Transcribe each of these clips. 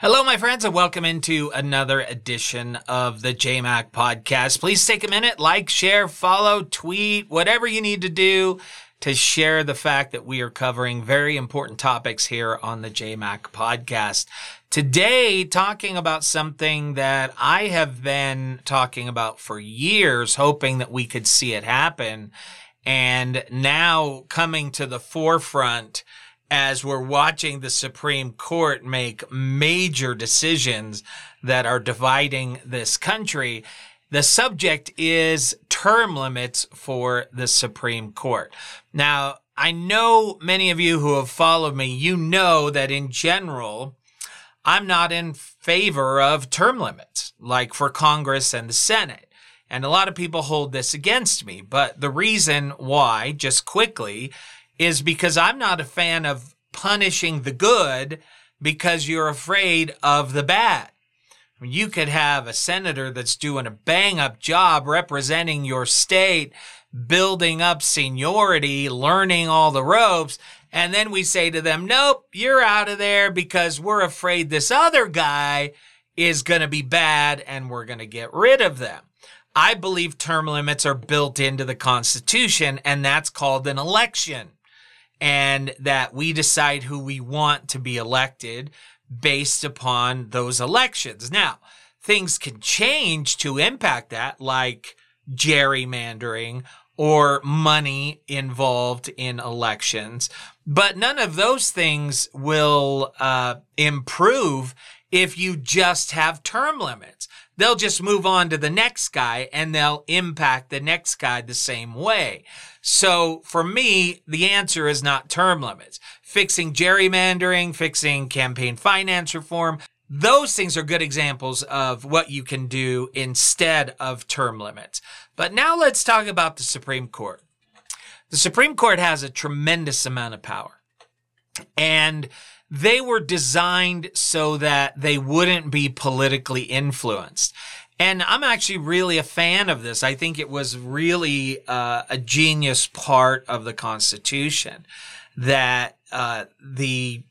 Hello, my friends, and welcome into another edition of the JMac podcast. Please take a minute, like, share, follow, tweet, whatever you need to do to share the fact that we are covering very important topics here on the JMac podcast. Today, talking about something that I have been talking about for years, hoping that we could see it happen. And now coming to the forefront as we're watching the Supreme Court make major decisions that are dividing this country. The subject is term limits for the Supreme Court. Now, I know many of you who have followed me, you know that in general, I'm not in favor of term limits, like for Congress and the Senate. And a lot of people hold this against me. But the reason why, just quickly, is because I'm not a fan of punishing the good because you're afraid of the bad. You could have a senator that's doing a bang up job representing your state, building up seniority, learning all the ropes. And then we say to them, nope, you're out of there because we're afraid this other guy is going to be bad and we're going to get rid of them. I believe term limits are built into the Constitution, and that's called an election and that we decide who we want to be elected based upon those elections. Now, things can change to impact that, like gerrymandering or money involved in elections. But none of those things will uh, improve if you just have term limits. They'll just move on to the next guy and they'll impact the next guy the same way. So for me, the answer is not term limits. Fixing gerrymandering, fixing campaign finance reform, those things are good examples of what you can do instead of term limits. But now let's talk about the Supreme Court. The Supreme Court has a tremendous amount of power. And they were designed so that they wouldn't be politically influenced. And I'm actually really a fan of this. I think it was really uh, a genius part of the Constitution that uh, the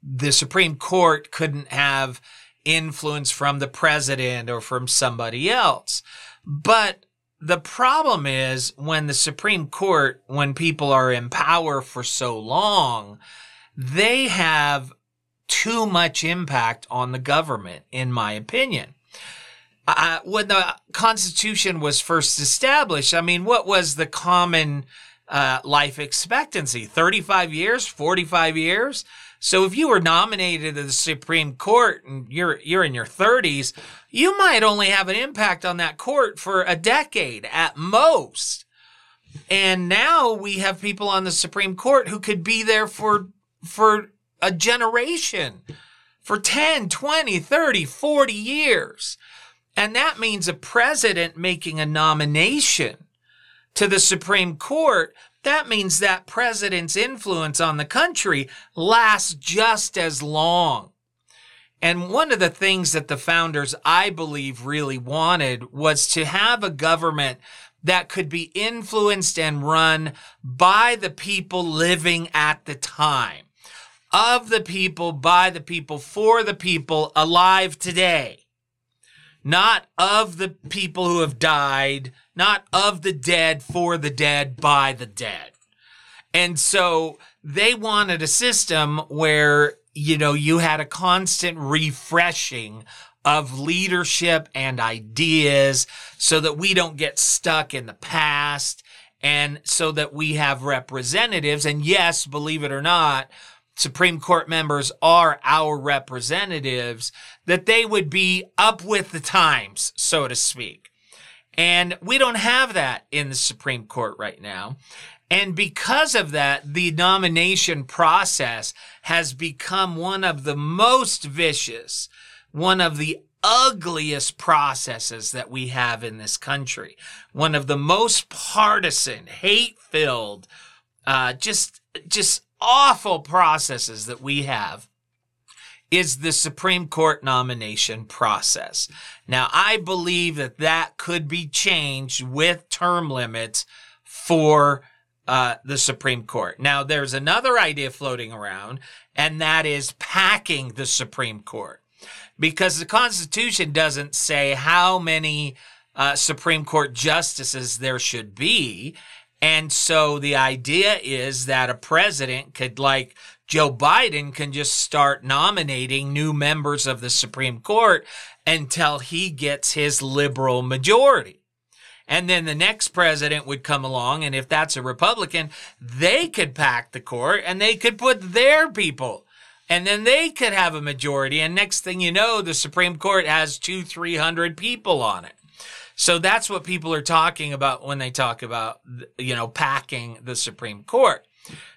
the Supreme Court couldn't have influence from the president or from somebody else. But the problem is when the Supreme Court, when people are in power for so long, they have too much impact on the government, in my opinion uh, when the Constitution was first established, I mean, what was the common uh, life expectancy? 35 years, 45 years? So if you were nominated to the Supreme Court and you're you're in your 30s, you might only have an impact on that court for a decade at most. And now we have people on the Supreme Court who could be there for for a generation, for 10, 20, 30, 40 years. And that means a president making a nomination to the Supreme Court. That means that president's influence on the country lasts just as long. And one of the things that the founders, I believe, really wanted was to have a government that could be influenced and run by the people living at the time. Of the people, by the people, for the people, alive today not of the people who have died, not of the dead, for the dead, by the dead. And so they wanted a system where, you know, you had a constant refreshing of leadership and ideas so that we don't get stuck in the past and so that we have representatives. And yes, believe it or not, Supreme Court members are our representatives, that they would be up with the times, so to speak. And we don't have that in the Supreme Court right now. And because of that, the nomination process has become one of the most vicious, one of the ugliest processes that we have in this country. One of the most partisan, hate filled, uh, just, just awful processes that we have is the Supreme Court nomination process. Now, I believe that that could be changed with term limits for uh, the Supreme Court. Now, there's another idea floating around, and that is packing the Supreme Court. because the Constitution doesn't say how many uh, Supreme Court justices there should be. And so the idea is that a president could, like Joe Biden, can just start nominating new members of the Supreme Court until he gets his liberal majority. And then the next president would come along, and if that's a Republican, they could pack the court and they could put their people. And then they could have a majority. And next thing you know, the Supreme Court has two, three hundred people on it. So that's what people are talking about when they talk about, you know, packing the Supreme Court.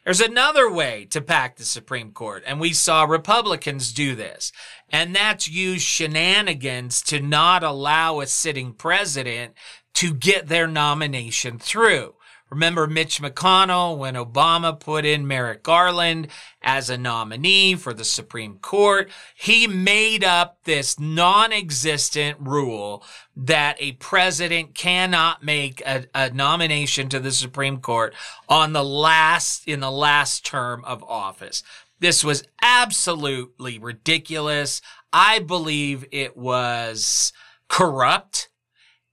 There's another way to pack the Supreme Court, and we saw Republicans do this, and that's use shenanigans to not allow a sitting president to get their nomination through. Remember Mitch McConnell when Obama put in Merrick Garland as a nominee for the Supreme Court? He made up this non-existent rule that a president cannot make a, a, nomination to the Supreme Court on the last, in the last term of office. This was absolutely ridiculous. I believe it was corrupt.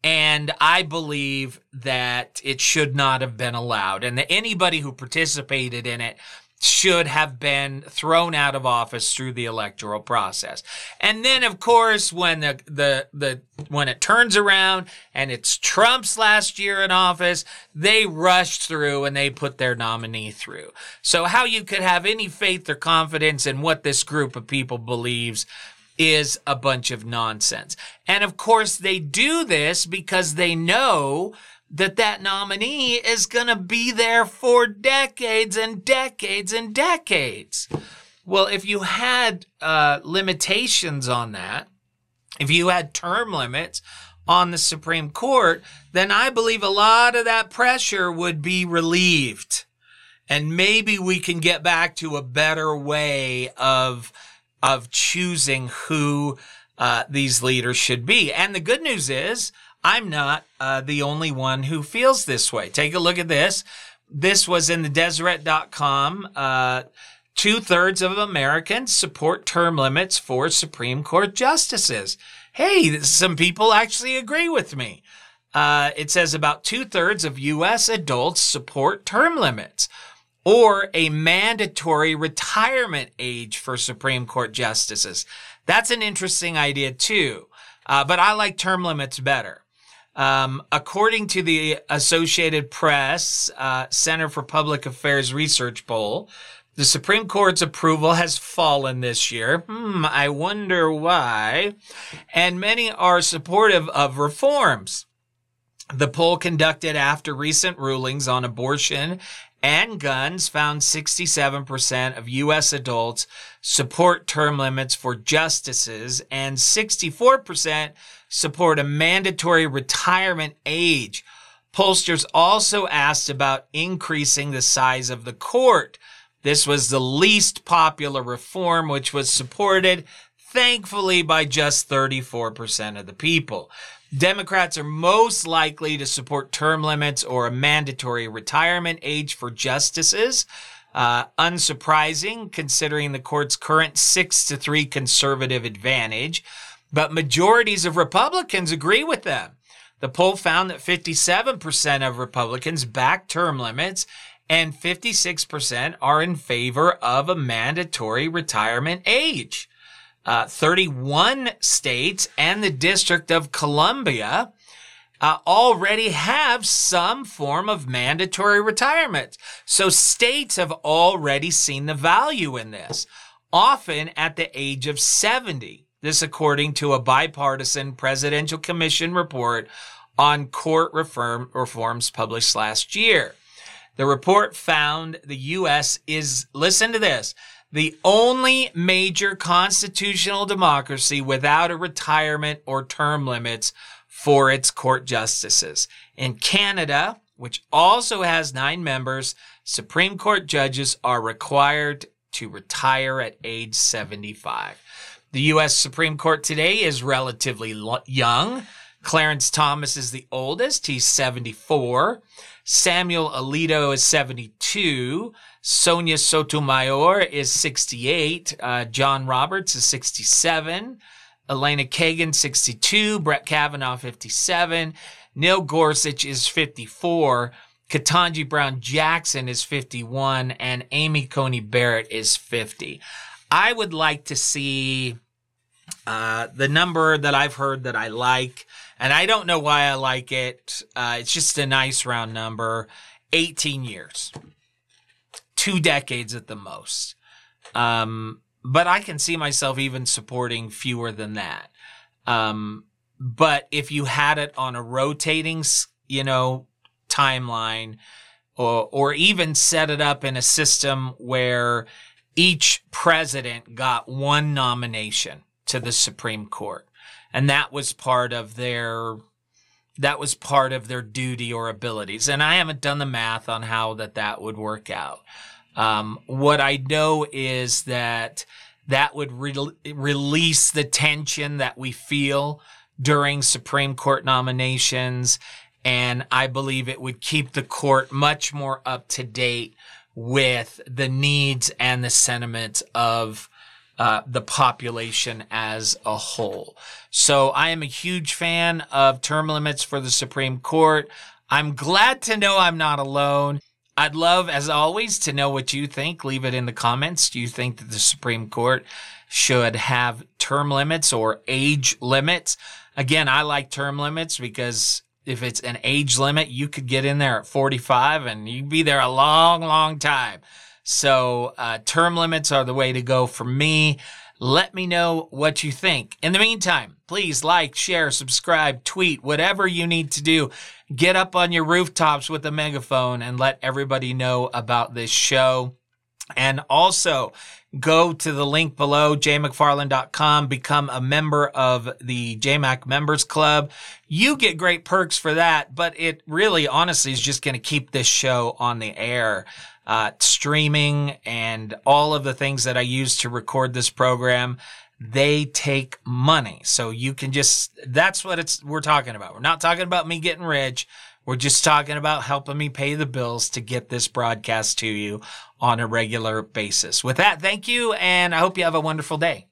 And I believe that it should not have been allowed and that anybody who participated in it should have been thrown out of office through the electoral process. And then of course when the the the when it turns around and it's Trump's last year in office, they rushed through and they put their nominee through. So how you could have any faith or confidence in what this group of people believes is a bunch of nonsense. And of course, they do this because they know that that nominee is going to be there for decades and decades and decades. Well, if you had uh, limitations on that, if you had term limits on the Supreme Court, then I believe a lot of that pressure would be relieved. And maybe we can get back to a better way of of choosing who uh, these leaders should be. And the good news is, I'm not uh, the only one who feels this way. Take a look at this. This was in the Deseret.com. Uh, Two thirds of Americans support term limits for Supreme Court justices. Hey, some people actually agree with me. Uh, it says about two thirds of U.S. adults support term limits or a mandatory retirement age for Supreme Court justices. That's an interesting idea too. Uh, but I like term limits better. Um, according to the Associated Press uh, Center for Public Affairs research poll, the Supreme Court's approval has fallen this year. Hmm, I wonder why. And many are supportive of reforms. The poll conducted after recent rulings on abortion and guns found 67% of U.S. adults support term limits for justices and 64% support a mandatory retirement age. Pollsters also asked about increasing the size of the court. This was the least popular reform, which was supported, thankfully, by just 34% of the people. Democrats are most likely to support term limits or a mandatory retirement age for justices. Uh, unsurprising considering the court's current six to three conservative advantage, but majorities of Republicans agree with them. The poll found that 57% of Republicans back term limits and 56% are in favor of a mandatory retirement age. Uh, 31 states and the District of Columbia uh, already have some form of mandatory retirement. So states have already seen the value in this, often at the age of 70. This according to a bipartisan presidential commission report on court reform, reforms published last year. The report found the U.S. is, listen to this, the only major constitutional democracy without a retirement or term limits for its court justices. In Canada, which also has nine members, Supreme Court judges are required to retire at age 75. The U.S. Supreme Court today is relatively young. Clarence Thomas is the oldest. He's 74. Samuel Alito is 72. Sonia Sotomayor is 68. Uh, John Roberts is 67. Elena Kagan, 62. Brett Kavanaugh, 57. Neil Gorsuch is 54. Ketanji Brown Jackson is 51 and Amy Coney Barrett is 50. I would like to see uh, the number that I've heard that I like, and I don't know why I like it. Uh, it's just a nice round number 18 years, two decades at the most. Um, but I can see myself even supporting fewer than that. Um, but if you had it on a rotating, you know, timeline or, or even set it up in a system where each president got one nomination to the Supreme Court. And that was part of their that was part of their duty or abilities. And I haven't done the math on how that that would work out. Um, what I know is that that would re- release the tension that we feel during Supreme Court nominations and I believe it would keep the court much more up to date with the needs and the sentiments of uh, the population as a whole. So I am a huge fan of term limits for the Supreme Court. I'm glad to know I'm not alone. I'd love, as always, to know what you think. Leave it in the comments. Do you think that the Supreme Court should have term limits or age limits? Again, I like term limits because if it's an age limit, you could get in there at 45 and you'd be there a long, long time. So, uh, term limits are the way to go for me. Let me know what you think. In the meantime, please like, share, subscribe, tweet, whatever you need to do. Get up on your rooftops with a megaphone and let everybody know about this show. And also go to the link below, jaymcfarland.com, become a member of the JMac Members Club. You get great perks for that, but it really honestly is just going to keep this show on the air. Uh, streaming and all of the things that I use to record this program, they take money. So you can just, that's what it's, we're talking about. We're not talking about me getting rich. We're just talking about helping me pay the bills to get this broadcast to you on a regular basis. With that, thank you, and I hope you have a wonderful day.